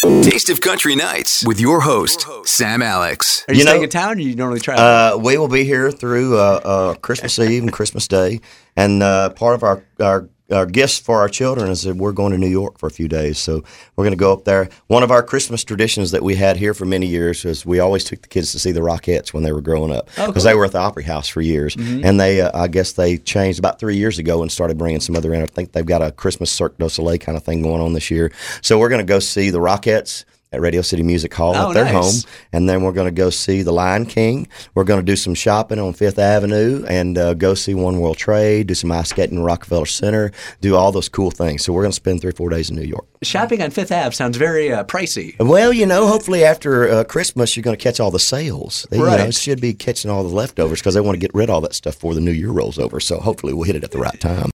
Taste of Country Nights with your host, Sam Alex. Are you, You know- staying in town or you normally travel? Uh, we will be here through uh, uh, Christmas Eve and Christmas Day, and uh, part of our, our our gifts for our children is that we're going to New York for a few days. So we're going to go up there. One of our Christmas traditions that we had here for many years was we always took the kids to see the Rockettes when they were growing up because Oh, cool. they were at the Opry House for years, Mm-hmm. and they uh, I guess they changed about three years ago and started bringing some other in. I think they've got a Christmas Cirque du Soleil kind of thing going on this year. So we're going to go see the Rockettes. At Radio City Music Hall Oh, at their nice. home, and then we're going to go see the Lion King. We're going to do some shopping on Fifth Avenue and uh, go see One World Trade, do some ice skating in Rockefeller Center, do all those cool things. So we're going to spend three or four days in New York. Shopping on Fifth Ave sounds very uh, pricey. Well, you know, hopefully after uh, Christmas, you're going to catch all the sales. They, you know, Right. should be catching all the leftovers because they want to get rid of all that stuff before the new year rolls over. So hopefully we'll hit it at the right time.